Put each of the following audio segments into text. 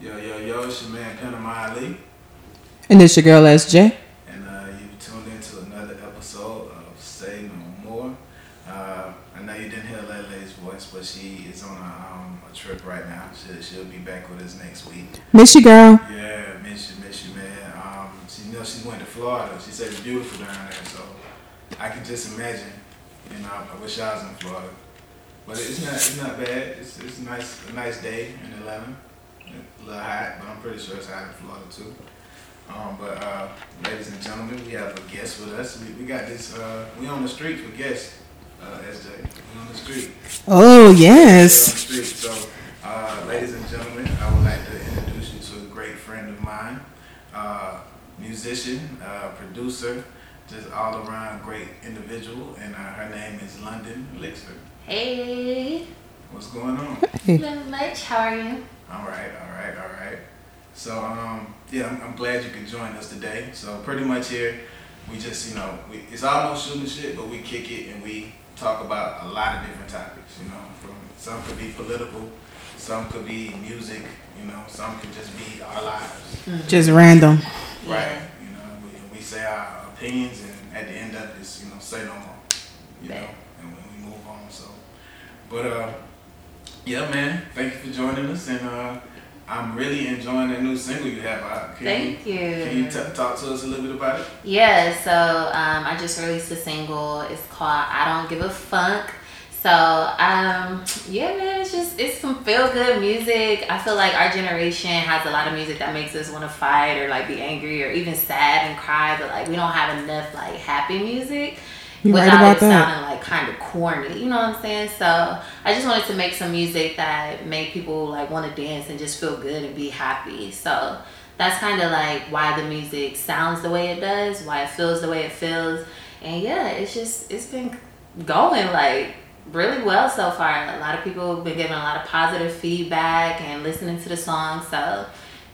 Yo, yo, yo, it's your man Panama Ali, And it's your girl SJ. and uh, you tuned into another episode of Say No More. Uh, I know you didn't hear Lele's voice, but she is on a, um, a trip right now. She'll, she'll be back with us next week. Miss you, girl. Yeah, miss you, miss you, man. Um, she you know she went to Florida. She said it's beautiful down there, so I can just imagine. You know, I wish I was in Florida, but it's not it's not bad. It's it's a nice a nice day in Atlanta. A little hot, but I'm pretty sure it's hot in Florida too. Um, but uh, ladies and gentlemen, we have a guest with us. We, we got this. Uh, we on the street for guests. Uh, SJ, we on the street. Oh, Yes. yes. On the street. So, uh, ladies and gentlemen, I would like to introduce you to a great friend of mine, uh, musician, uh, producer, just all around great individual, and uh, her name is London Lixer. Hey, What's going on? Hey. not much. How are you? All right, all right, all right. So, um, yeah, I'm, I'm glad you could join us today. So, pretty much here, we just, you know, we, it's almost shooting shit, but we kick it and we talk about a lot of different topics. You know, from some could be political, some could be music. You know, some could just be our lives. Just random. Right. You know, we, we say our opinions, and at the end of it, it's you know, say no more. You know, Right. and when we move on. So, but uh, yeah, man, thank you for joining us, and uh, I'm really enjoying the new single you have out. Can Thank you, you. Can you t- talk to us a little bit about it? Yeah, so um, I just released a single. It's called I Don't Give a Funk. So um, yeah, man, it's just it's some feel good music. I feel like our generation has a lot of music that makes us want to fight or like be angry or even sad and cry, but like we don't have enough like happy music. You right without about it that. sounding like kind of corny, you know what I'm saying? So I just wanted to make some music that made people like want to dance and just feel good and be happy. So that's kind of like why the music sounds the way it does, why it feels the way it feels, and yeah, it's just it's been going like really well so far. A lot of people have been giving a lot of positive feedback and listening to the song. So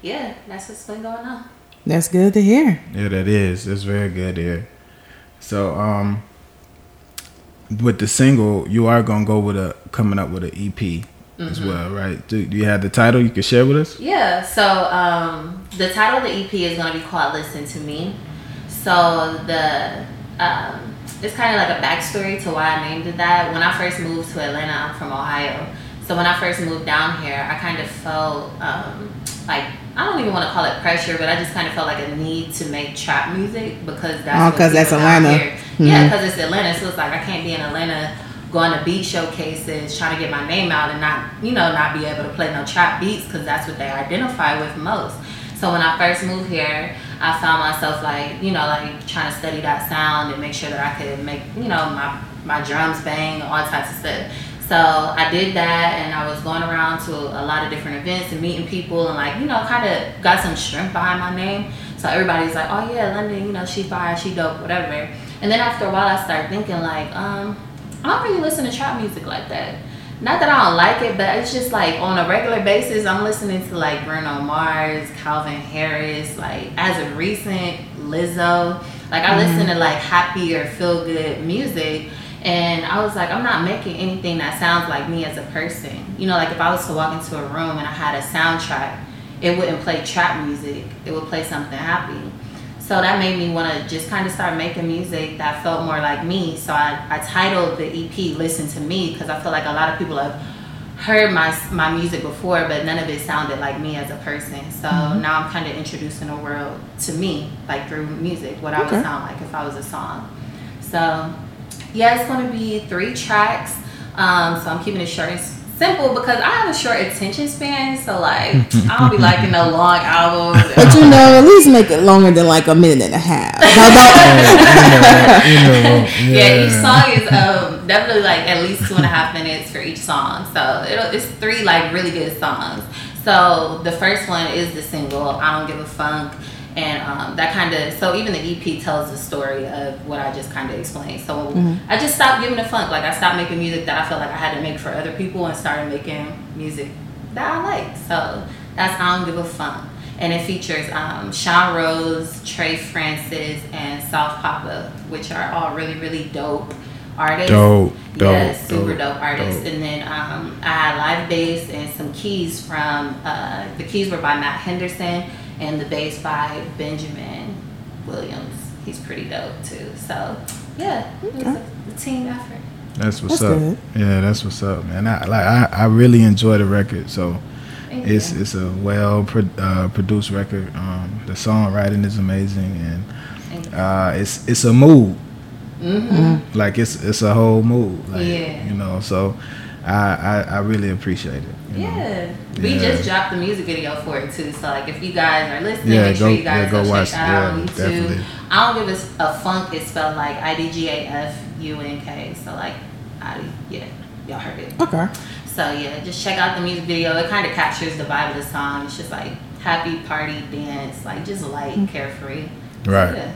yeah, that's what's been going on. That's good to hear. Yeah, that is. That's very good there. So, um, with the single, you are gonna go with a coming up with an EP as well, right? Do, do you have the title you can share with us? Yeah, so um, the title of the EP is going to be called Listen to Me. So the um, it's kind of like a backstory to why I named it that. When I first moved to Atlanta, I'm from Ohio. So when I first moved down here, I kind of felt um, like I don't even want to call it pressure, but I just kind of felt like a need to make trap music because that's Oh, what 'cause that's Atlanta. here- Yeah, Mhm. because it's Atlanta, so it's like I can't be in Atlanta going to beat showcases trying to get my name out and not you know not be able to play no trap beats because that's what they identify with most. So when i first moved here i found myself like you know like trying to study that sound and make sure that i could make you know my my drums bang all types of stuff. So i did that and i was going around to a lot of different events and meeting people and like you know kind of got some strength behind my name. So everybody's like oh yeah london you know she fire she dope whatever and then after a while i started thinking like um I don't really listen to trap music like that. Not that I don't like it, but it's just like on a regular basis, I'm listening to like Bruno Mars, Calvin Harris, like as of recent, Lizzo. Like I listen to like happy or feel good music. And I was like, I'm not making anything that sounds like me as a person. You know, like if I was to walk into a room and I had a soundtrack, it wouldn't play trap music. It would play something happy. So that made me want to just kind of start making music that felt more like me. So I, I titled the EP "Listen to Me" because I feel like a lot of people have heard my my music before, but none of it sounded like me as a person. So now I'm kind of introducing the world to me, like through music, what I would sound like if I was a song. So yeah, it's gonna be three tracks. Um, so I'm keeping it short and simple because I have a short attention span. So like I don't be liking no long albums. But you know, at least make it longer than like a minute and a half. How about yeah. each song is um, definitely like at least two and a half minutes for each song. So it'll, it's three like really good songs. So the first one is the single "I Don't Give a Funk," and um, that kind of so even the EP tells the story of what I just kind of explained. So I just stopped giving a funk. Like I stopped making music that I felt like I had to make for other people and started making music that I like. So that's "I Don't Give a Funk." And it features um, Sean Rose, Trey Francis, and South Papa, which are all really, really dope artists. Dope, yeah, super dope, dope, artist. dope. And then um, I had live bass and some keys from uh, the keys were by Matt Henderson and the bass by Benjamin Williams. He's pretty dope too. So yeah, it was a, a team effort. That's what's That's up. good. Yeah, that's what's up, man. I like I, I really enjoy the record. So Thank it's you. it's a well pro, uh, produced record. Um, the songwriting is amazing, and uh, it's it's a mood. Mhm. Like it's it's a whole mood. Like, Yeah. You know, so I, I I really appreciate it. you know. Yeah. We Yeah. just dropped the music video for it too. So like if you guys are listening, Yeah, make sure go- you guys yeah, go, go watch- check that out on YouTube. definitely. I don't give a, a funk is spelled like I D G A F U N K. So like I yeah, y'all heard it. Okay. So yeah, just check out the music video. It kind of captures the vibe of the song. It's just like happy party dance, like just light, carefree. So, Right. yeah,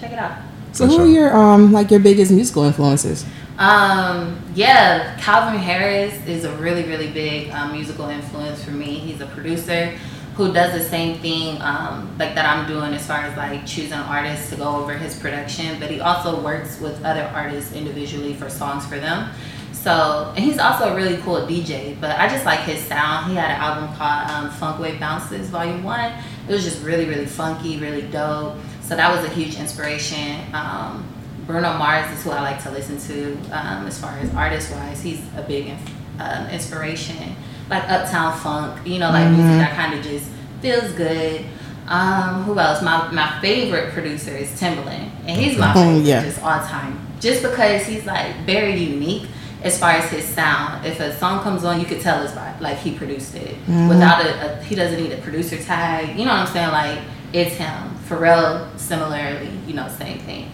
check it out. So For who sure. are your um like your biggest musical influences? Um, yeah, Calvin Harris is a really, really big um, musical influence for me. He's a producer who does the same thing um, like that I'm doing as far as like choosing artists to go over his production, but he also works with other artists individually for songs for them. So, and he's also a really cool DJ, but I just like his sound. He had an album called um, Funk Wave Bounces Volume 1. It was just really, really funky, really dope. So that was a huge inspiration. Um, Bruno Mars is who I like to listen to um, as far as artist wise. He's a big um, inspiration. Like Uptown Funk, you know, like music that kind of just feels good. Um, who else? My my favorite producer is Timbaland, and he's my Oh, favorite yeah. just all time. Just because he's like very unique as far as his sound. If a song comes on, you could tell it's by like he produced it without a, a. He doesn't need a producer tag. You know what I'm saying? Like it's him. Pharrell, similarly, you know, same thing.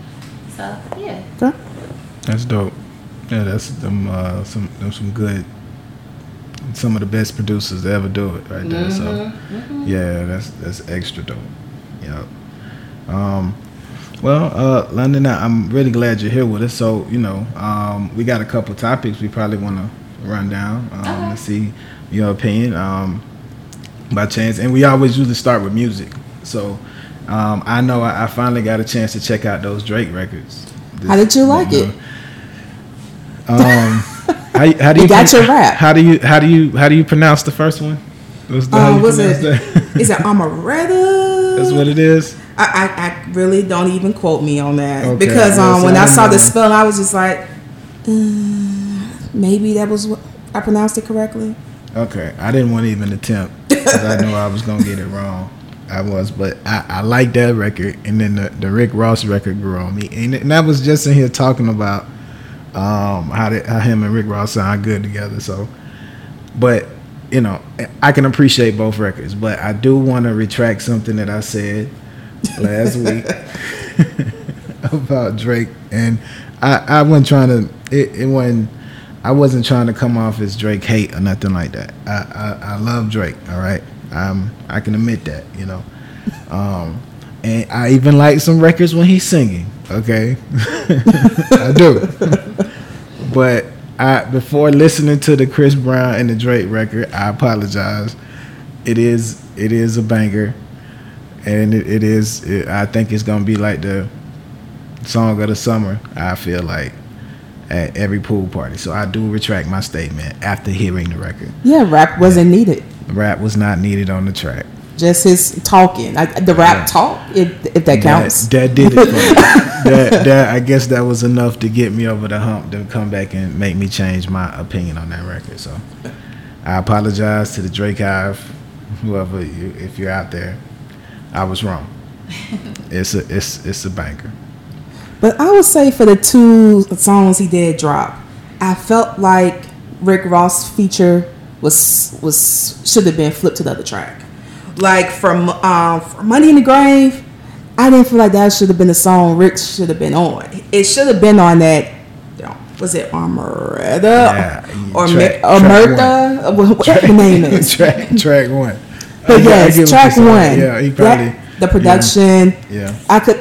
So yeah. Okay. That's dope. Yeah, that's them uh, some them some good some of the best producers to ever do it right there. So Mm-hmm. yeah, that's that's extra dope. Yep. Um well, uh, London, I- I'm really glad you're here with us. So, you know, um, we got a couple topics we probably want to run down um, Okay. to see your opinion um, by chance. And we always usually start with music. So, um, I know I, I finally got a chance to check out those Drake records. How did you like it? Um, how, how do You you got your rap. How do you how do you how do you pronounce the first one? What's the, Uh, was it? that? Is it Amaretta? That's what it is. I, I, I really don't even quote me on that Okay, because um, when I I saw the spell, I was just like, uh, maybe that was what I pronounced it correctly. Okay, I didn't want to even attempt because I knew I was gonna get it wrong. I was, but I, I like that record, and then the, the Rick Ross record grew on me, and, and I was just in here talking about um, how the, how him and Rick Ross sound good together. So, but you know, I can appreciate both records, but I do want to retract something that I said last week about Drake, and I I wasn't trying to it, it wasn't. I wasn't trying to come off as Drake hate or nothing like that. I, I, I love Drake, all right? Um, I can admit that, you know. Um, and I even like some records when he's singing, okay? I do. but I before listening to the Chris Brown and the Drake record, I apologize. It is it is a banger, and it, it is. It, I think it's gonna be like the song of the summer. I feel like at every pool party. So I do retract my statement after hearing the record. Yeah, rap wasn't needed. Rap was not needed on the track. Just his talking, I, the rap talk, if, if that counts. That, that did it. That, that I guess that was enough to get me over the hump to come back and make me change my opinion on that record. So I apologize to the Drake Hive, whoever you, if you're out there. I was wrong. It's a it's it's a banker. But I would say for the two songs he did drop, I felt like Rick Ross feature was was should have been flipped to the other track. Like from um, from Money in the Grave, I didn't feel like that should have been the song Rick should have been on. It should have been on that. Was it Armoretta Yeah, or track- Ma- track Whatever the name is. track track one. But I yes, him track one. Yeah, he That- probably the production. Yeah, I could.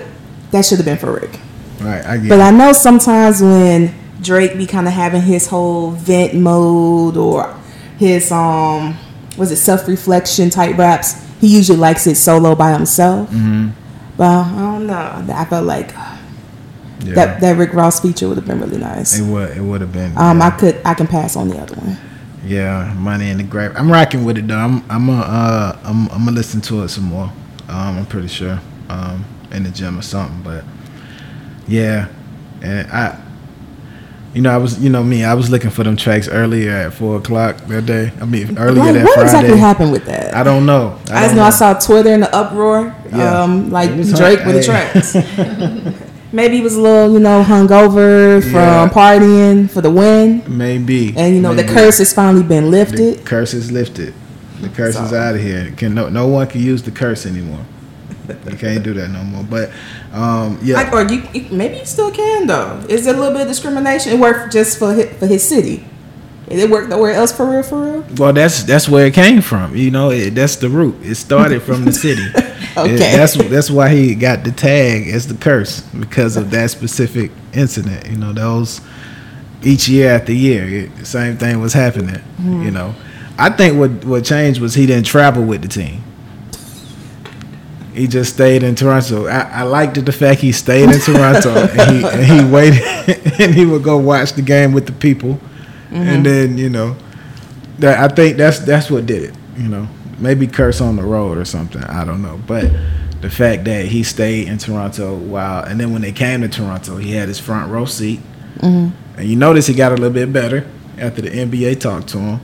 That should have been for Rick. right. I get. But it. I know sometimes when Drake be kind of having his whole vent mode or his um was it self reflection type raps, he usually likes it solo by himself. Mm-hmm. But I don't know. I felt like Yeah. That that Rick Ross feature would have been really nice. It would it would have been. Um, yeah. I could I can pass on the other one. Yeah, money in the grave. I'm rocking with it though. I'm I'm a, uh I'm I'm gonna listen to it some more. Um, I'm pretty sure um in the gym or something. But yeah, and I, you know, I was you know me. I was looking for them tracks earlier at four o'clock that day. I mean earlier Like, that what Friday. exactly happened with that? I don't know. I just don't know I saw Twitter in the uproar, Yeah. um, like Drake hot. with the tracks. Maybe he was a little, you know, hungover from Yeah. partying for the win, Maybe. and you know the curse has finally been lifted. The lifted. curse is lifted. The curse is out of here. Can no no one can use the curse anymore. You can't do that no more. But um, yeah, Like, or you, you maybe you still can though. Is there a little bit of discrimination? It worked just for his, for his city. Did it work nowhere else for real? For real? Well, that's that's where it came from. You know, it, that's the root. It started from the city. Okay. It- that's that's why he got the tag as the curse because of that specific incident. You know, those each year after year, it, same thing was happening. Hmm. You know, I think what what changed was he didn't travel with the team. He just stayed in Toronto. I, I liked the fact he stayed in Toronto and he and he waited and he would go watch the game with the people, Mm-hmm. and then you know, that I think that's that's what did it. You know, maybe curse on the road or something. I don't know, but the fact that he stayed in Toronto while and then when they came to Toronto, he had his front row seat, Mm-hmm. and you notice he got a little bit better after the NBA talked to him,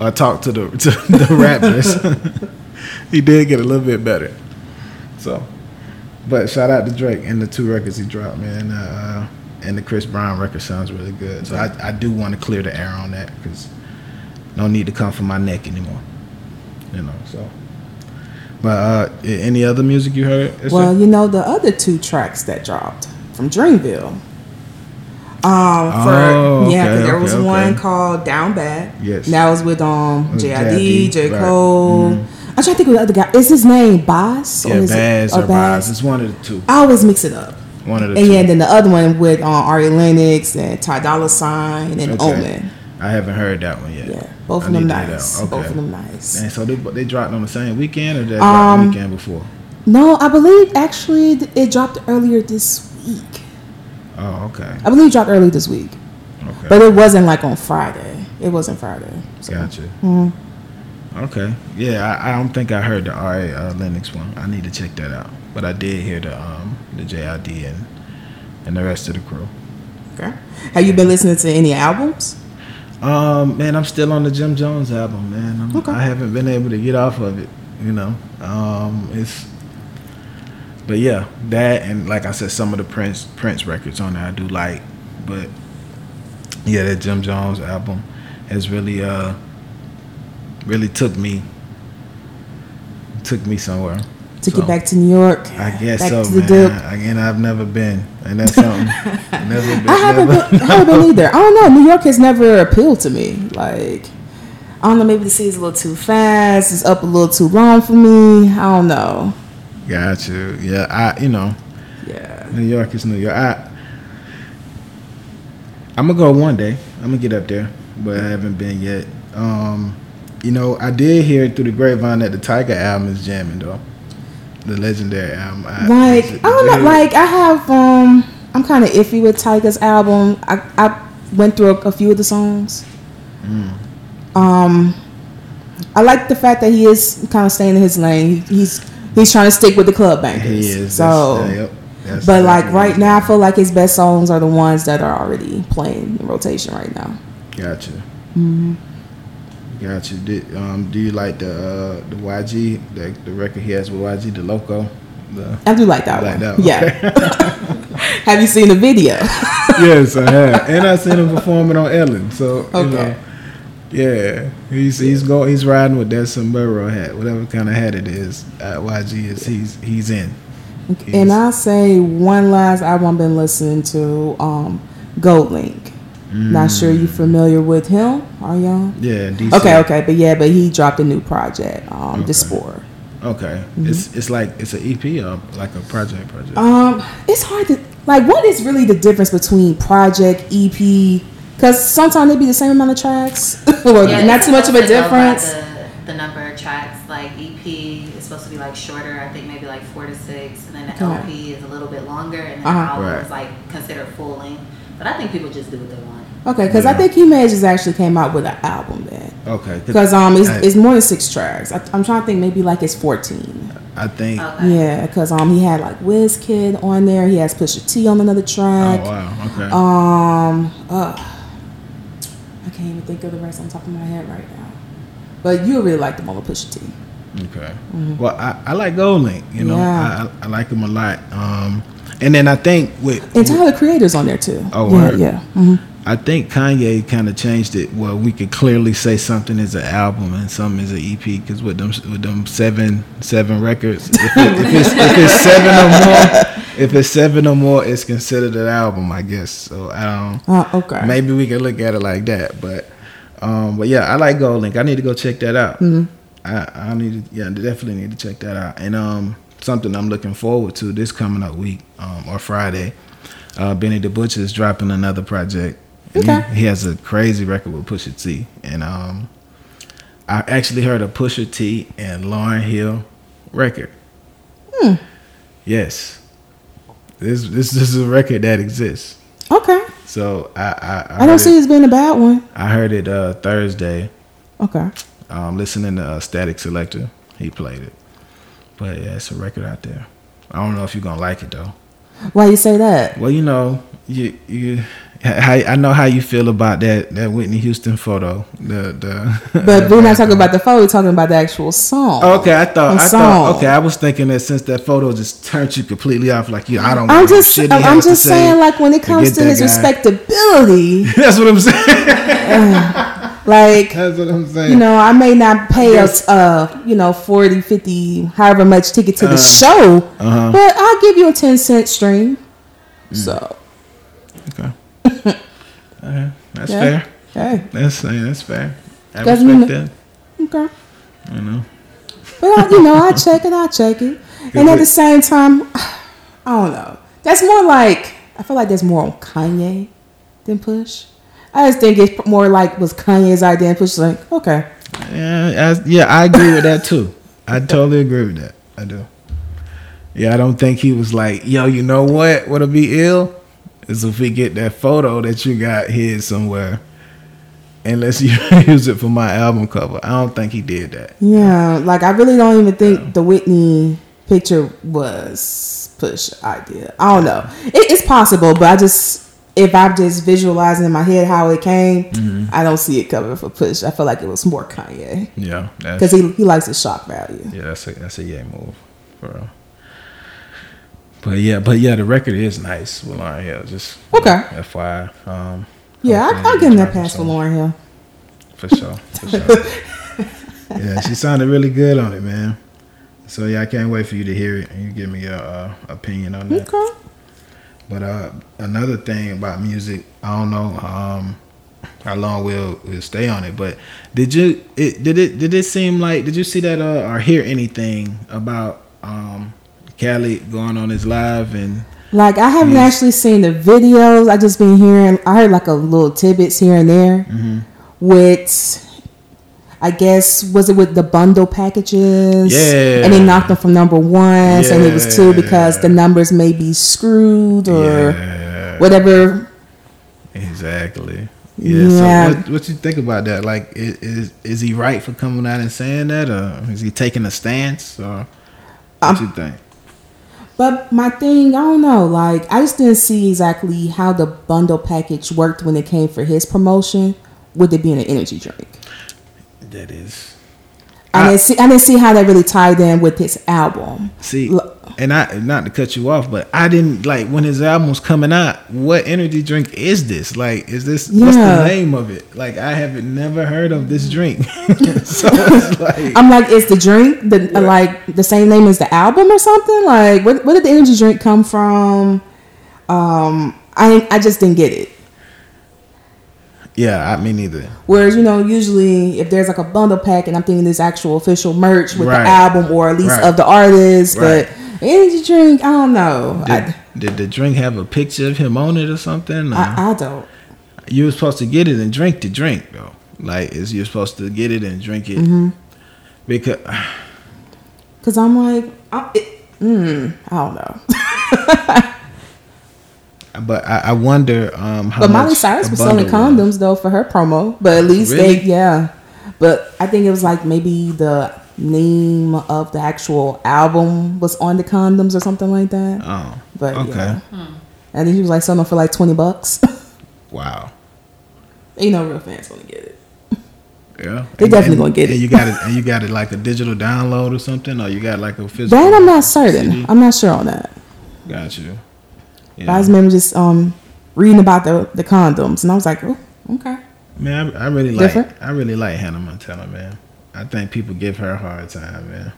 or talked to the to the Raptors. he did get a little bit better. So, but shout out to Drake and the two records he dropped, man. Uh, and the Chris Brown record sounds really good. So I, I do want to clear the air on that because no need to come for my neck anymore. You know, so. But uh, any other music you heard? Well, you know the other two tracks that dropped from Dreamville. Um, for Oh, yeah, 'cause okay, there was okay, one okay. called Down Bad. Yes. that was with um JID, J right. Cole. Mhm. I'm trying to think of the other guy. Is his name Boss? yeah, is it- Baz or Baz. It's one of the two. I always mix it up. One of the And two. yeah, then the other one with um, Ari Lennox and Ty Dolla Sign and Okay. Omen. I haven't heard that one yet. Yeah, both I of them nice. one. Both of them nice. And so they, they dropped on the same weekend or they dropped Um, the weekend before? No, I believe actually it dropped earlier this week. Oh, okay. I believe it dropped early this week, Okay. but it wasn't like on Friday. It wasn't Friday. So. Gotcha. Mhm. Okay. Yeah, I, I don't think I heard the Ari Uh, Lennox one. I need to check that out. But I did hear the um the JID and and the rest of the crew. Okay. Have you been listening to any albums? Um, man, I'm still on the Jim Jones album, man. I'm, Okay. I haven't been able to get off of it. You know, um, it's. But yeah, that and like I said, some of the Prince Prince records on there I do like, but yeah, that Jim Jones album has really uh really took me took me somewhere. Took So, you back to New York. I guess back so, to the man. Duke. Again, I've never been, and that's something. never been. I haven't, never, been, I haven't been either. I don't know. New York has never appealed to me. Like, I don't know. Maybe the city's a little too fast. It's up a little too long for me. I don't know. Got you. Yeah, I. You know, Yeah. New York is New York. I, I'm gonna go one day. I'm gonna get up there, but I haven't been yet. Um, you know, I did hear through the grapevine that the Tyga album is jamming though, the legendary album. I, Like, I don't know. Like, I have. Um, I'm kind of iffy with Tyga's album. I I went through a, a few of the songs. Mm. Um, I like the fact that he is kind of staying in his lane. He, he's he's trying to stick with the club bangers. he is. So. That's- yep, that's But like right now, I feel like his best songs are the ones that are already playing in rotation right now. Gotcha. Mm-hmm. Gotcha. Did, um, do you like the uh, the YG the, the record he has with YG the Loco? The, I do like that like one. that one. Yeah. Have you seen the video? yes, I have, and I seen him performing on Ellen. So you know, yeah, he's he's going he's riding with that sombrero hat, whatever kind of hat it is. Uh, YG is he's he's in. and I'll say one last album I've been listening to, um, GoldLink. Not sure you familiar with him, are y'all? Yeah, DC. Okay, okay, but yeah, but he dropped a new project, um, Okay. Diaspora. Okay, it's it's like it's an EP or like a project project. Um, it's hard to like. What is really the difference between project EP? Because sometimes they be the same amount of tracks, or Yeah, not too much of a supposed to go by difference. The, the number of tracks, like EP, is supposed to be like shorter. I think maybe like four to six, and then the Okay. LP is a little bit longer, and then Uh-huh. the album Right. is like considered full length. But I think people just do what they want. Okay, because I Yeah. think Image just actually came out with an album then. Okay. Because um, it's, I- it's more than six tracks. I, I'm trying to think maybe like it's 14. I think. Okay. Yeah, because um, he had like Kid on there. He has Pusha T on another track. Oh wow. Okay. Um, uh, I can't even think of the rest on top of my head right now. But you really like the one with Pusha T. Okay. Well, I, I like GoldLink. You know, Yeah. I, I, I like him a lot. Um, and then I think with And Tyler Creator's on there too. Oh, yeah, yeah. hmm I think Kanye kind of changed it. Well, we could clearly say something is an album and something is an EP because with them with them seven seven records, if, it, if, it's, if it's seven or more, if it's seven or more, it's considered an album, I guess. So I don't. Uh, okay. Maybe we can look at it like that, but um, but yeah, I like GoldLink. I need to go check that out. Mhm. I, I need to, yeah, definitely need to check that out. And um, something I'm looking forward to this coming up week um, or Friday. Uh, Benny the Butcher is dropping another project. Okay. He, he has a crazy record with Pusha T, and um, I actually heard a Pusha T and Lauryn Hill record. Hmm. Yes, this this, this is a record that exists. Okay. So I I, I, I don't see it, it's been a bad one. I heard it uh, Thursday. Okay. Um, listening to uh, Statik Selektah, he played it. But yeah, it's a record out there. I don't know if you're gonna like it though. Why you say that? Well, you know, you you. I know how you feel about that that Whitney Houston photo. The the. But we're not talking about the photo. We're talking about the actual song. Okay, I thought. I song. thought. Okay, I was thinking that since that photo just turned you completely off, like you, I don't. I'm just, I'm to just say saying, like when it comes get to his guy. respectability, That's what I'm saying. Like That's what I'm saying. you know, I may not pay a, uh, you know, 40, 50, however much ticket to the show, uh-huh. but I'll give you a 10 cent stream. So, Okay. okay. That's Yeah. fair. hey, That's that's fair. I Doesn't respect that. okay. You know. But, I, you know, I check it, I check it. And at the same time, I don't know. That's more like, I feel like there's more on Kanye than Push. I just think it's more like was Kanye's idea and Push was like, okay. Yeah, I, yeah, I agree with that too. I totally agree with that. I do. Yeah, I don't think he was like, yo, you know what? What'll be ill is if we get that photo that you got hid somewhere, and let's use it for my album cover. I don't think he did that. Yeah, like I really don't even think the Whitney picture was Push idea. I don't know. It, it's possible, but I just if I'm just visualizing in my head how it came, Mm-hmm. I don't see it coming for Push. I feel like it was more Kanye Yeah, because he he likes the shock value. yeah, that's a that's a yay move, bro. But yeah, but yeah, the record is nice with Lauryn Hill. Just Okay. FYI. Um, Yeah, I, I'll give him that pass for. Lauryn Hill. For sure. For sure. yeah, she sounded really good on it, man. So yeah, I can't wait for you to hear it and you give me your uh, opinion on that. Okay. But uh, another thing about music, I don't know um, how long we'll, we'll stay on it. But did you it did it did it seem like did you see that uh, or hear anything about um, Cali going on his live and Like I haven't Yes. actually seen the videos. I just been hearing. I heard like a little tidbits here and there. Mm-hmm. With, I guess was it with the bundle packages? Yeah. And they knocked them from number one, saying it was two because the numbers may be screwed or yeah, whatever. Exactly. Yeah. Yeah. So what, what you think about that? Like, is is he right for coming out and saying that, or is he taking a stance, or what Um, you think? But my thing, I don't know. Like I just didn't see exactly how the bundle package worked when it came for his promotion. With it being an energy drink. That is. I, I- didn't see. I didn't see how that really tied in with his album. See, and I not to cut you off, but I didn't like when his album was coming out. What energy drink is this? Like, is this what's the name of it? Like, I haven't never heard of this drink. so like, I'm like, is the drink the like the same name as the album or something? Like, where, where did the energy drink come from? Um, I I just didn't get it. Yeah, I mean neither. Whereas you know, usually if there's like a bundle pack, and I'm thinking this actual official merch with Right. the album or at least Right. of the artist, Right. but energy drink, I don't know. Did, I, did the drink have a picture of him on it or something? or- I, I don't. you were supposed to get it and drink the drink though. Like is you're supposed to get it and drink it Mm-hmm. because Cause I'm like, I, it, mm, I don't know. But I, I wonder um, how but Miley much Cyrus was selling bundle condoms though for her promo. But at least Really? they, yeah. But I think it was like maybe the name of the actual album was on the condoms or something like that. Oh, But okay. yeah. I think he was like selling them for like twenty bucks. Wow. you know, real fans gonna get it. Yeah, They definitely gonna get and it. you got it, and you got it like a digital download or something, or you got like a physical. That I'm not certain. CD? I'm not sure on that. Got you. But I just remember just um reading about the the condoms, and I was like, oh, okay. Man, I, I really like Different? I really like Hannah Montana, man. I think people give her a hard time, man.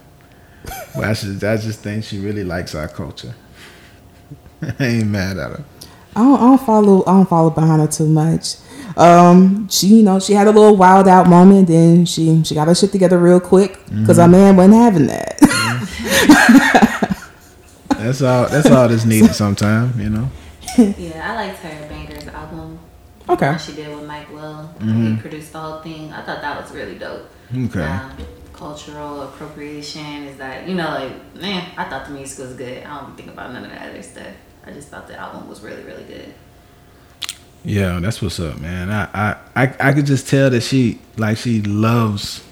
But I just I just think she really likes our culture. I ain't mad at her. I don't, I don't follow. I don't follow behind her too much. Um, she, you know, she had a little wild out moment. Then she she got her shit together real quick because our man wasn't having that. That's all. That's all that's needed. Sometime, you know. Yeah, I liked her Bangerz album. okay. What she did with Mike Will. Mm-hmm. He produced the whole thing. I thought that was really dope. Okay. Um, cultural appropriation is that you know like man, I thought the music was good. I don't think about none of that other stuff. I just thought the album was really really good. Yeah, that's what's up, man. I, I, I, I could just tell that she like she loves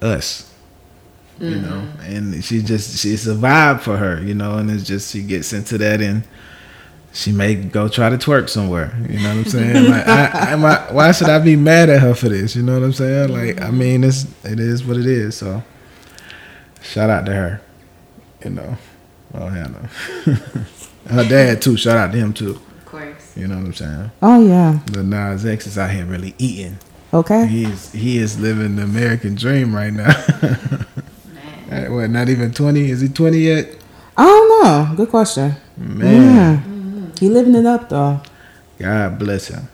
us, you mm-hmm. know, and she just she's a vibe for her, you know, and it's just she gets into that and she may go try to twerk somewhere. You know what I'm saying? Like, I, am I, why should I be mad at her for this? You know what I'm saying? Like, I mean, it's it is what it is. So, shout out to her. You know, oh Hannah, her dad too. Shout out to him too. Of course. You know what I'm saying? Oh yeah. The Nas X is out here really eating. Okay. He is he is living the American dream right now. Man. what? Not even 20? Is he 20 yet? I don't know. Good question. Man, Yeah. He living it up though. God bless him.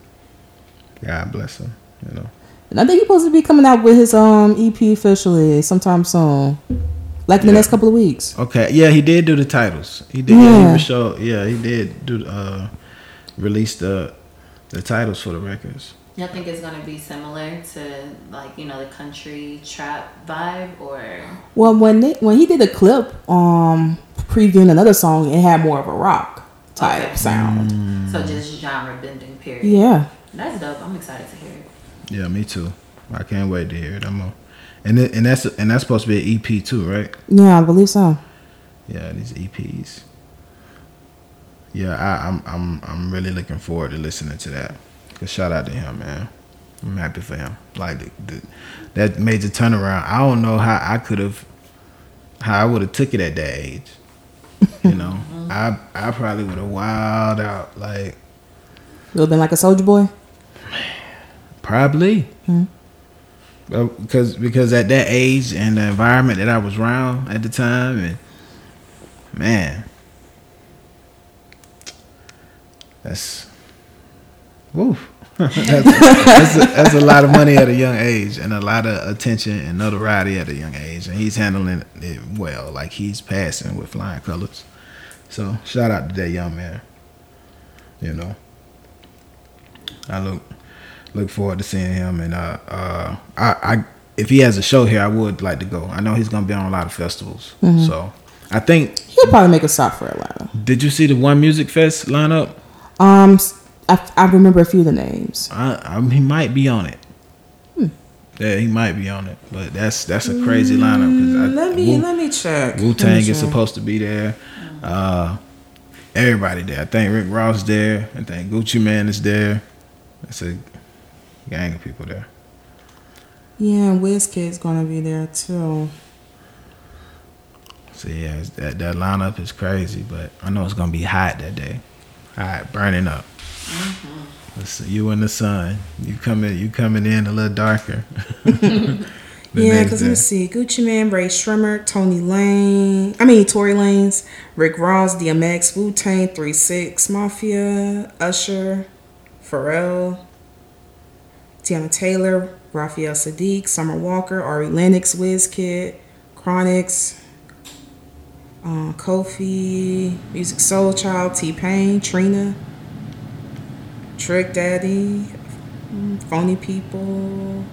God bless him. You know. And I think he's supposed to be coming out with his um EP officially sometime soon. Like in the next couple of weeks. Okay. Yeah, he did do the titles. He did. Yeah. Yeah. He show, yeah, he did do uh release the the titles for the records. Y'all think it's gonna be similar to like you know the country trap vibe or Well, when they, when he did a clip um previewing another song, it had more of a rock type Okay. sound. Mm. so just genre bending period. Yeah. That's dope. I'm excited to hear it. Yeah, me too. I can't wait to hear it. I'm a, and it, and that's and that's supposed to be an EP too, right? Yeah, I believe so. Yeah, these EPs. Yeah, I, I'm I'm I'm really looking forward to listening to that. Cause shout out to him, man. I'm happy for him. Like the, the, that major turnaround. I don't know how I could have, how I would have took it at that age. You know, mm-hmm. I I probably would have wilded out. Like Would have been like a soldier boy. probably. Hmm. Uh, well, because because at that age and the environment that I was around at the time, and man, that's woo. that's, that's, a, that's a lot of money at a young age and a lot of attention and notoriety at a young age, and he's handling it well. Like he's passing with flying colors. So shout out to that young man. You know, I look look forward to seeing him, and uh, uh, I, I if he has a show here, I would like to go. I know he's gonna be on a lot of festivals, so I think. He'll probably make a stop for Atlanta. Did you see the One Music Fest lineup? Um, I, I remember a few of the names. I, I he might be on it. Yeah, he might be on it, but that's that's a crazy lineup. Cause I, Let me Wu, let me check. Wu Tang is supposed to be there. Uh, everybody there. I think Rick Ross there. I think Gucci Mane is there. It's a gang of people there. Yeah, and Wizkid's gonna be there too. So yeah, that that lineup is crazy, but I know it's gonna be hot that day, hot, burning up. It's you in the sun. You coming, you coming in a little darker. Yeah, because let me see: Gucci Mane, Rae Sremmurd, Tony Lane. I mean Tory Lanez, Rick Ross, DMX, Wu Tang, Three Six Mafia, Usher, Pharrell, Teyana Taylor, Raphael Saadiq, Summer Walker, Ari Lennox, Wizkid, Chronixx, uh, Koffee, Music Soul Child, T Pain, Trina, Trick Daddy, Phony People.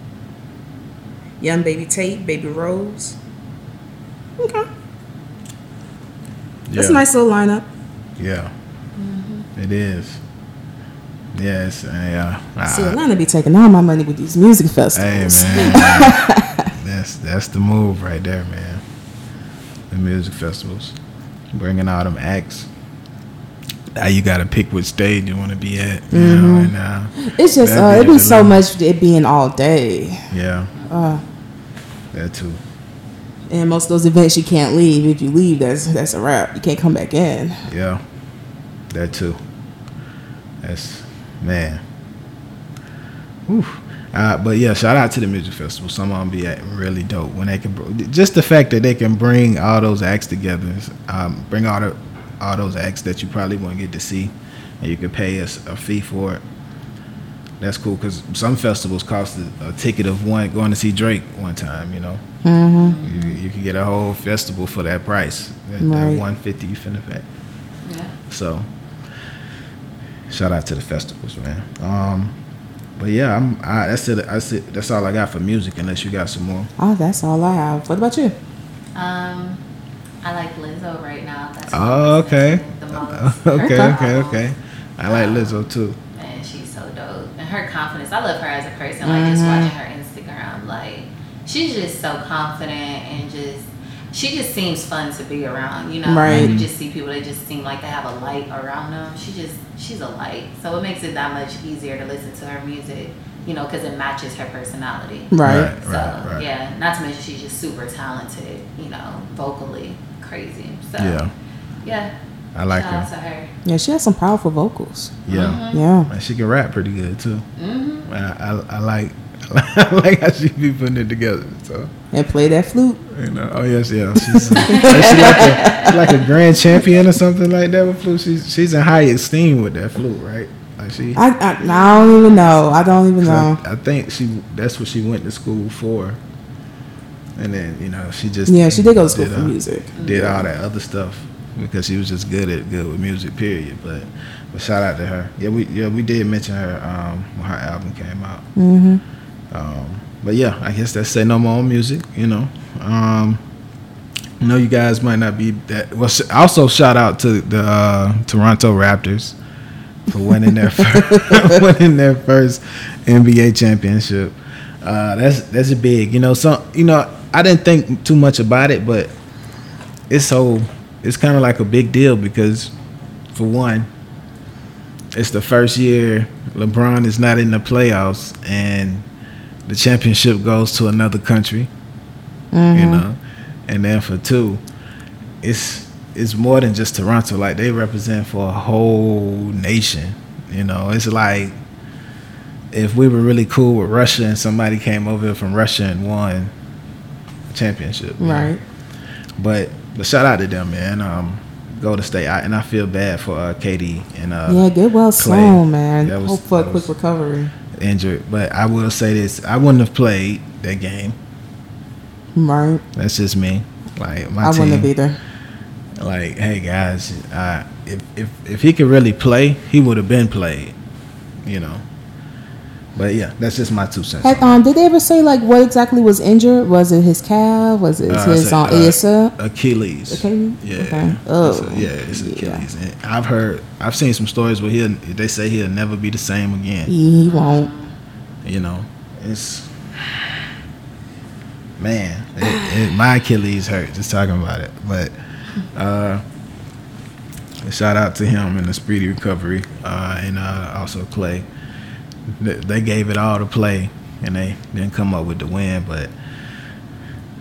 Young Baby Tate, Baby Rose. Okay. That's a nice little lineup. Yeah. It is. Yes. Yeah. See, Ah, Atlanta be taking all my money with these music festivals. hey man. that's that's the move right there, man. The music festivals, bringing out them acts. Now you got to pick which stage you want to be at. You know, and uh, It's just, uh, be it the be so much it being all day. yeah, Uh, that too. and most of those events you can't leave. If you leave, that's that's a wrap. You can't come back in. Yeah, that too. That's man. Whew. Uh, but yeah, shout out to the music festival. Some of them be at really dope when they can. br- Just the fact that they can bring all those acts together, um, bring all the all those acts that you probably won't get to see, and you can pay us a fee for it. That's cool because some festivals cost a, a ticket of one going to see Drake one time. You know, Mm-hmm. you, you can get a whole festival for that price. That, Right. that one fifty you finna pay. Yeah. So, shout out to the festivals, man. Um, but yeah, I'm. I, that's it. That's it. That's all I got for music. Unless you got some more. Oh, that's all I have. What about you? Um, I like Lizzo right now. That's Oh, okay. The most. okay, Okay. okay, okay. I like Lizzo too. Man, she's so dope. And her confidence, I love her as a person. Like, just Mhm. watching her Instagram, like, she's just so confident and just, she just seems fun to be around, you know? Right. Like, you just see people, they just seem like they have a light around them. She just, she's a light. So it makes it that much easier to listen to her music, you know, because it matches her personality. Right. Right, So, right, right. yeah, not to mention she's just super talented, you know, vocally crazy. So, Yeah, yeah. I like Shout her. her. Yeah, she has some powerful vocals. Yeah, Yeah. and she can rap pretty good too. Mm-hmm. I, I, I like. Like how she be putting it together. So And play that flute. you know. Oh yes, yeah. She's, she like a she like a grand champion or something like that with flute. She's she's in high esteem with that flute, right? Like she. I, I, I don't even know. I don't even know. I, I think she that's what she went to school for. And then you know she just Yeah, she did go to school for uh, music. Did all that other stuff because she was just good at good with music. Period. But but shout out to her. Yeah, we yeah we did mention her um, when her album came out. hmm Um, but yeah, I guess that's say no more music. You know, um, I know you guys might not be that. Well, also shout out to the uh, Toronto Raptors for winning their first, winning their first NBA championship. Uh, that's that's a big. You know, some you know I didn't think too much about it, but it's so it's kind of like a big deal because for one, it's the first year LeBron is not in the playoffs and the championship goes to another country, Mm-hmm. you know. And then for two, it's it's more than just Toronto. Like they represent for a whole nation. You know, it's like if we were really cool with Russia and somebody came over from Russia and won a championship. you know. Right. But but shout out to them, man. Um, go to state, I, and I feel bad for uh, Katie and uh, yeah, get well Clay. soon, man. That was- Hope for a quick was- recovery. Injured. But I will say this: I wouldn't have played that game. Right. That's just me. Like my I team. wouldn't have either. Like, hey guys, uh, if if if he could really play, he would have been played. You know. But yeah, that's just my two cents. Had, um, did they ever say like what exactly was injured? Was it his calf? Was it Uh, his it's a- um, uh, ASL? Achilles. Achilles? Yeah. Okay. It's Oh, a- yeah, it's yeah. Achilles. And I've heard, I've seen some stories where he'll, they say he'll never be the same again. He won't. You know, it's man, it, it, my Achilles hurt just talking about it. But uh, shout out to him and the speedy recovery, uh, and uh, also Clay. They, they gave it all to play, and they didn't come up with the win. But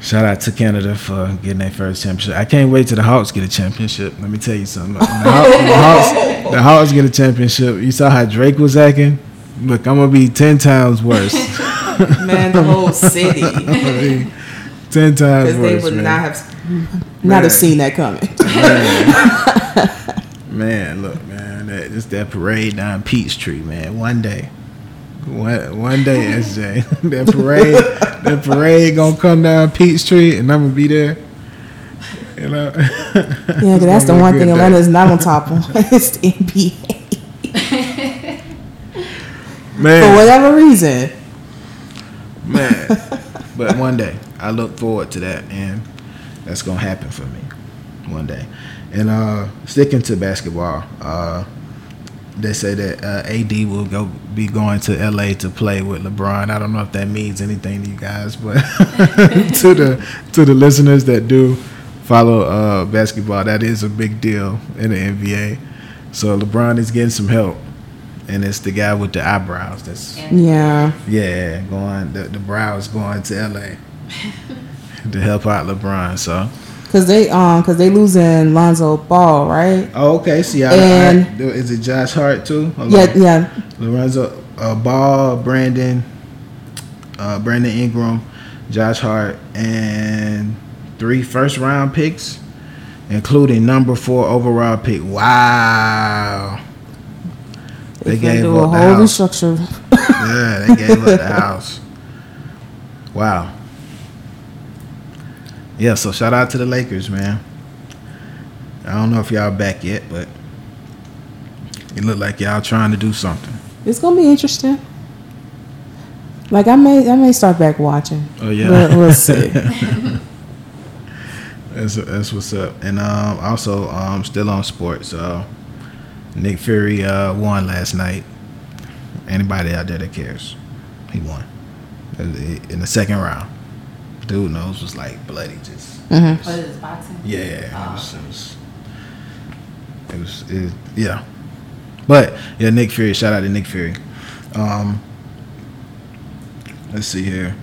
shout out to Canada for getting their first championship. I can't wait till the Hawks get a championship. Let me tell you something. The Hawks, the Hawks, the Hawks get a championship. You saw how Drake was acting. Look, I'm gonna be ten times worse. Man, the whole city. ten times Because they would man. not have not Man. have seen that coming. Man, look, man, that, just that parade down Peachtree, man. One day, one one day, SJ, that parade, that parade gonna come down Peachtree, and I'm gonna be there. You know. Yeah, 'cause that's the one thing Atlanta is not on top of. it's the NBA. Man. For whatever reason. man. but one day, I look forward to that, and that's gonna happen for me one day. And uh, sticking to basketball, uh, they say that uh, AD will go be going to LA to play with LeBron. I don't know if that means anything to you guys, but to the to the listeners that do follow uh, basketball, that is a big deal in the NBA. So LeBron is getting some help, and it's the guy with the eyebrows. That's Yeah. yeah, going the, the brows going to LA to help out LeBron. So Cause they um cause they losing Lonzo Ball, right? oh, okay. See, I, And- I, is it Josh Hart too? Hold Yeah, on. yeah. Lorenzo uh, Ball, Brandon, uh, Brandon Ingram, Josh Hart, and three first round picks, including number four overall pick. Wow. They, gave do a up the whole house. restructure. Yeah, they gave up the house. Wow. Yeah, so shout out to the Lakers, man. I don't know if y'all back yet, but it look like y'all trying to do something. It's gonna be interesting. Like I may I may start back watching. Oh yeah. But we'll see. That's that's what's up. And um, also um, still on sports. Uh, Nick Fury uh, won last night. Anybody out there that cares, he won in the second round. Dude nose was like bloody, just Mhm. What is this, boxing? yeah. It was, it was, it was it, yeah. But yeah, Nick Fury. Shout out to Nick Fury. Um, let's see here.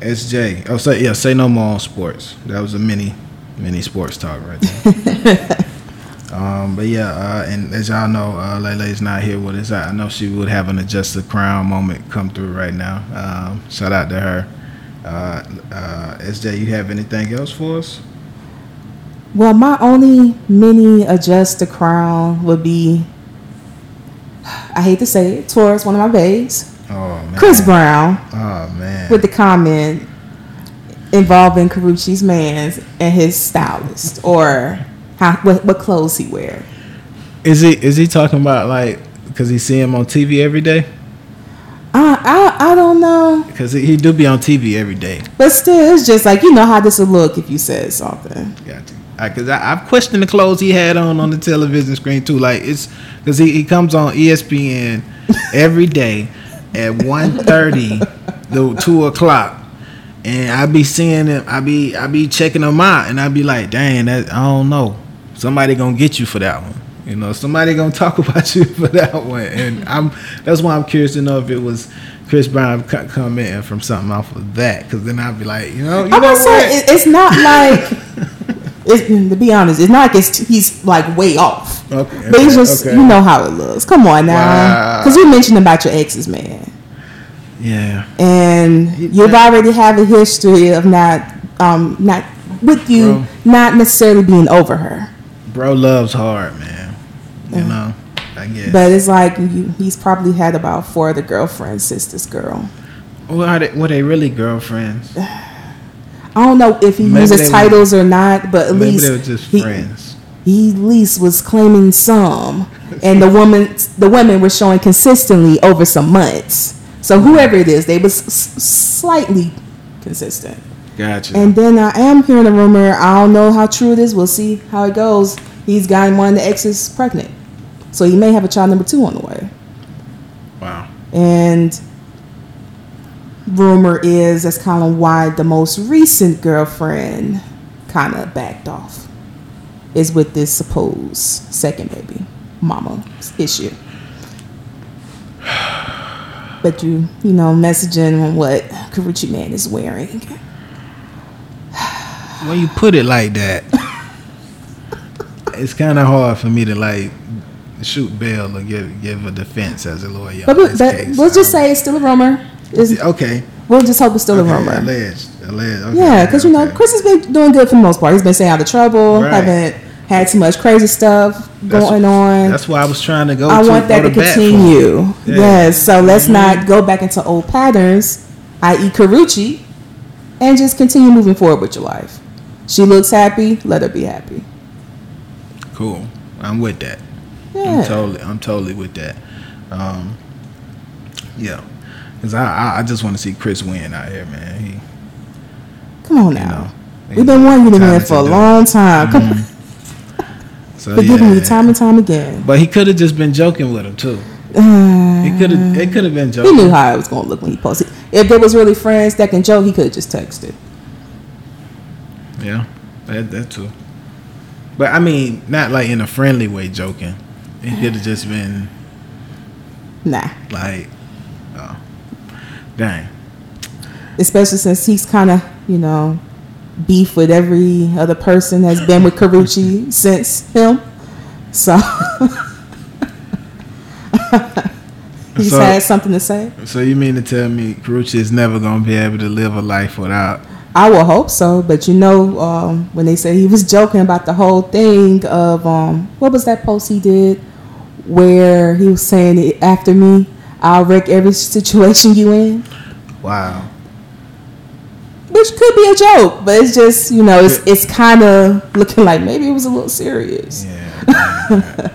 SJ. Oh, say yeah. Say no more on sports. That was a mini, mini sports talk right there. um, but yeah, uh, and as y'all know, uh, Lele's not here with us. I I know she would have an adjust the crown moment come through right now. Um, shout out to her. Uh, uh, SJ, you have anything else for us? Well, my only mini adjust the crown would be I hate to say it, towards one of my babes, Oh man. Chris Brown, Oh man. with the comment involving Karrueche's man's and his stylist or how what, what clothes he wear. Is he is he talking about like because he see him on TV every day? I, I I don't know, Because he, do be on TV every day. but still, it's just like you know how this would look if you said something. Got to. Because I, I've questioned the clothes he had on on the television screen too. Like it's because he, he comes on ESPN every day at 1.30 to two o'clock, and I be seeing him. I be I be checking him out, and I be like, dang, that I don't know. Somebody gonna get you for that one. You know, somebody gonna talk about you for that one, and I'm that's why I'm curious to know if it was Chris Brown co- commenting from something off of that, because then I'd be like, you know, you I'm know gonna say what? it, it's not like. It, to be honest, it's not like it's he's like way off. Okay, But it's okay, just okay. you know how it looks. Come on now, Wow. because you mentioned about your exes, man, yeah. and you've already have a history of not um not with you Bro. not necessarily being over her. Bro loves hard, man. You know, I guess. But it's like you, he's probably had about four other girlfriends since this girl. well, are they, were they really girlfriends? I don't know if he Maybe uses were- titles or not, but at least they were just he, friends. he at least was claiming some, and the woman, the women were showing consistently over some months. So whoever it is, they was s- slightly consistent. Gotcha. And then I am hearing a rumor. I don't know how true it is. We'll see how it goes. He's gotten one of the exes pregnant, so he may have a child number two on the way. wow. And rumor is that's kind of why the most recent girlfriend kind of backed off. Is with this supposed second baby mama issue. But you, you know, messaging on what Karrueche Man is wearing. When you put it like that, it's kind of hard for me to like shoot bail or give give a defense as a lawyer. But, but, case. we'll just say it's still a rumor. It's, okay. we'll just hope it's still okay, a rumor. Alleged. Alleged. Okay, Yeah, because you know. Chris has been doing good for the most part. He's been staying out of trouble. Right. Haven't had too much crazy stuff That's- going on. That's why I was trying to go. I to, want that to bat for him. continue. Yeah. Mm-hmm. Yes. So let's not go back into old patterns, i.e., Karrueche, and just continue moving forward with your life. She looks happy. Let her be happy. Cool. I'm with that. I'm Yeah. totally I'm totally with that. Um, yeah. Cause I I, I just want to see Chris win out here, man. He, Come on now. know, We've been wanting you to win for a long time. Come Mhm. So, giving yeah. me time and time again. But he could have just been joking with him too. Uh, He could have. It could have been joking. he knew how it was gonna look when he posted. If there was really friends that can joke, he could have just texted. Yeah, that that too. But I mean, not like in a friendly way, joking. It mm-hmm. could have just been Nah. like, oh, dang. Especially since he's kind of, you know, beef with every other person that's been with Karrueche since him. So he's So- had something to say. So you mean to tell me Karrueche is never gonna be able to live a life without? I will hope so, but you know, um, when they say he was joking about the whole thing of um, what was that post he did where he was saying after me, I'll wreck every situation you in, Wow. which could be a joke, but it's just you know, it's it's kind of looking like maybe it was a little serious. Yeah.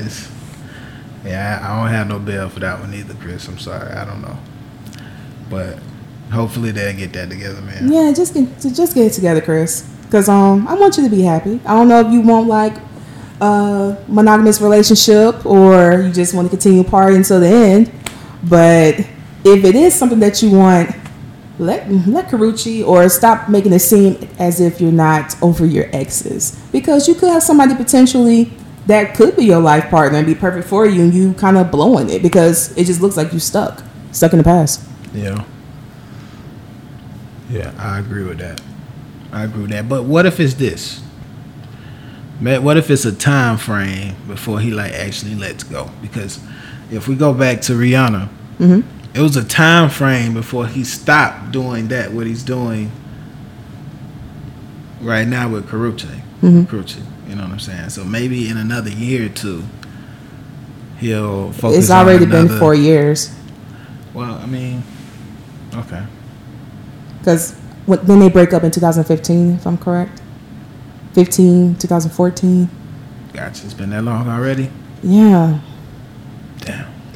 yeah, I I don't have no bail for that one either, Chris. I'm sorry. I don't know, but hopefully they'll get that together, man. Yeah, just get just get it together, Chris, because um, I want you to be happy. I don't know if you want like a monogamous relationship or you just want to continue partying until the end. But if it is something that you want, let let Karrueche or stop making it seem as if you're not over your exes because you could have somebody potentially that could be your life partner and be perfect for you, and you kind of blowing it because it just looks like you stuck, stuck in the past. Yeah. Yeah, I agree with that. I agree with that. But what if it's this? Man, what if it's a time frame before he like actually lets go? Because if we go back to Rihanna, Mhm. it was a time frame before he stopped doing that. What he's doing right now with Karrueche, Mhm. Karrueche. You know what I'm saying? So maybe in another year or two, he'll focus. It's already on been four years. Well, I mean, okay. Because then they break up in 2015, if I'm correct. 15, 2014. Gotcha. It's been that long already? Yeah. Damn.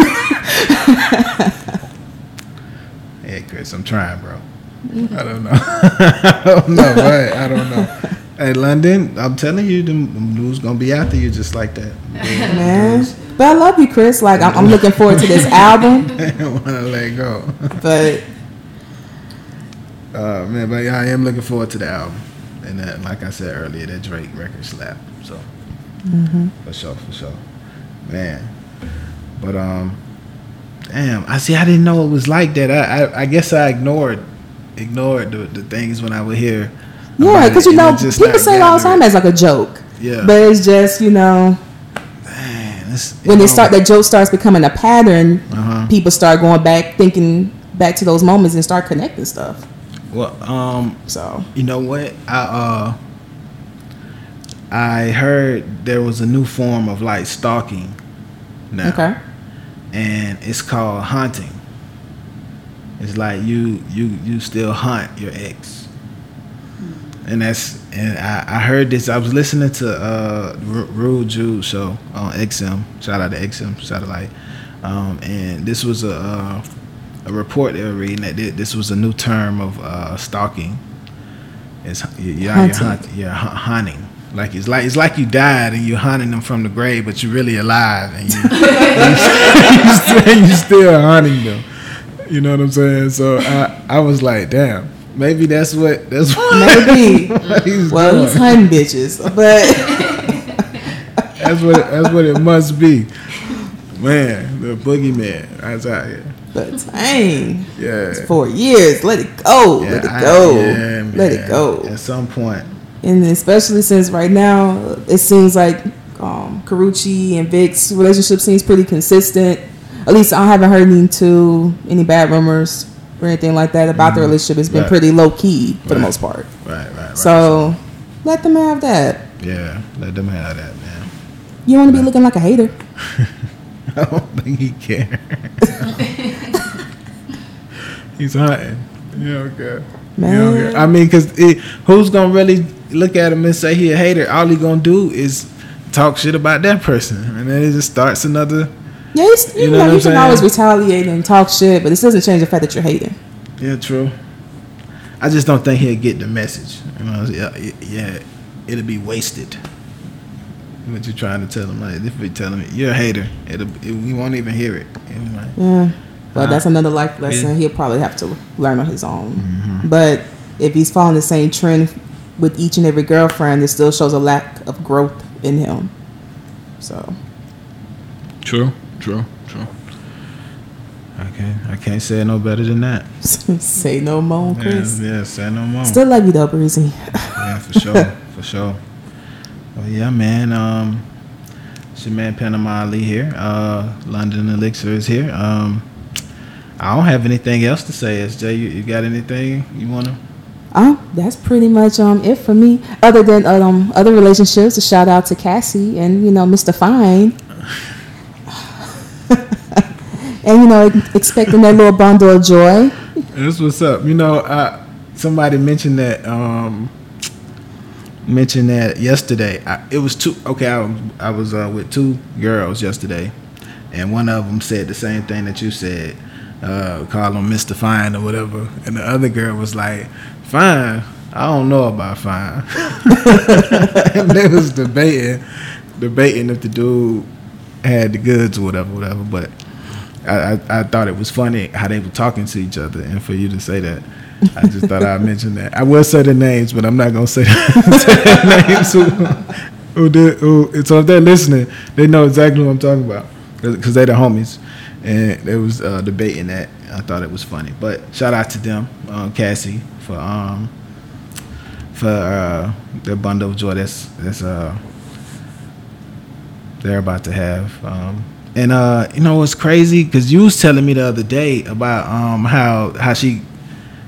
hey, Chris, I'm trying, bro. Mm-hmm. I don't know. I don't know, right? I don't know. Hey, London, I'm telling you, the news gonna be after you just like that. Man. But I love you, Chris. Like, I'm, I'm looking forward to this album. I don't want to let go. But Uh, man, but yeah, I am looking forward to the album. And that, like I said earlier, that Drake record slap. So, for sure, for sure. Man. But, um, damn, I see, I didn't know it was like that. I, I, I guess I ignored ignored the, the things when I would hear. yeah, because you know, people say it all the time as like a joke. Yeah. But it's just, you know, Man, it's, when they start, that joke starts becoming a pattern, Uh-huh. people start going back, thinking back to those moments and start connecting stuff. Well, um, So, You know what? I uh I heard there was a new form of like stalking now. okay. And it's called hunting. It's like you you you still hunt your ex. And that's and I, I heard this. I was listening to uh Ru- Rude Jude show on XM. Shout out to XM satellite. Um, and this was a uh, a report they were reading that this was a new term of uh, stalking. It's you- you're, you're, Hunting. hunt, you're hu- hunting. Like it's like it's like you died and you're hunting them from the grave, but you're really alive and you you still, you still hunting them. You know what I'm saying? So I I was like, damn, maybe that's what that's what Maybe. he's well, doing. he's hunting bitches. But That's what that's what it must be. Man, the boogeyman that's out here. But dang, Yeah. four years. Let it go. Yeah, let it I- go. yeah, let it go. At some point. And especially since right now it seems like um, Karrueche and Vic's relationship seems pretty consistent. At least I haven't heard any to any bad rumors or anything like that about the relationship. It's been Right. pretty low key for the most part. Right, right, right. So let them have that. yeah, let them have that, man. You don't want to be looking like a hater. I don't think he cares. He's hunting. You don't care. You don't Man. care. I mean, cause who's gonna really look at him and say he a hater? All he gonna do is talk shit about that person, and then it just starts another Yeah, you, You know know, you can saying? always retaliate and talk shit, but this doesn't change the fact that you're hating. Yeah, true. I just don't think he'll get the message. You know, yeah, yeah it'll be wasted. What you're trying to tell him? Like, if we tell him you're a hater, it'll it, we won't even hear it. Like, Yeah. But Uh, that's another life lesson he'll probably have to learn on his own. Mm-hmm. But if he's following the same trend with each and every girlfriend, it still shows a lack of growth in him. So, True, true, true. Can't, I can't say it no better than that. say no more, Chris. Yeah, yeah, say no more. Still love you though, Breezy. yeah, for sure, for sure. Well, yeah, man. Um, it's your man Panama Ali here. Uh, London Elixir is here. Um, I don't have anything else to say. SJ, you, you got anything you wanna? Oh, that's pretty much um it for me. Other than um other relationships, a shout out to Cassie and you know Mr. Fine. and you know expecting that little bundle of joy. That's what's up. You know, uh, somebody mentioned that. Um, mentioned that yesterday. I, it was two. Okay, I, was- I was uh, with two girls yesterday, and one of them said the same thing that you said. Uh, call him Mr. Fine or whatever, and the other girl was like, "Fine, I don't know about fine." and they was debating, debating if the dude had the goods or whatever, whatever. But I, I, I thought it was funny how they were talking to each other, and for you to say that, I just thought I'd mention that. I will say the names, but I'm not gonna say, say names. Who, who did? Who? So if they're listening, they know exactly what I'm talking about because they're the homies, and they was uh, debating that. I thought it was funny, but shout out to them, um, Cassie, for um for uh, their bundle of joy. That's that's uh they're about to have. Um, and uh, you know what's crazy? Because you was telling me the other day about um how how she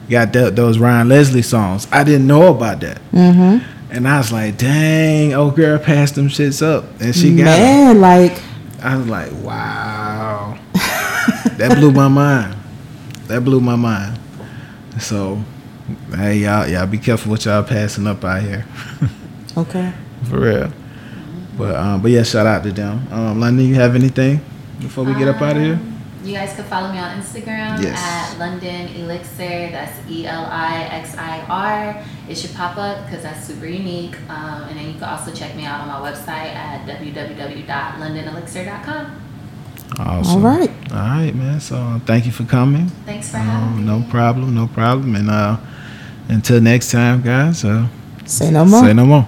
got that, those Ryan Leslie songs. I didn't know about that, Mm-hmm. and I was like, dang, old girl passed them shits up, and she got. Man, like I was like, wow, that blew my mind. That blew my mind. So, hey y'all, y'all be careful what y'all passing up out here. okay. For real. But um, but yeah, shout out to them. Um, London, you have anything before we get up out of here? Um, You guys can follow me on Instagram Yes. at London Elixir. That's E L I X I R. It should pop up because that's super unique. Um, and then you can also check me out on my website at www.londonelixir.com. Awesome. All right. All right, man. So uh, thank you for coming. Thanks for having Um, me. no problem, no problem. And uh, until next time, guys. Uh, Say no more. say no more.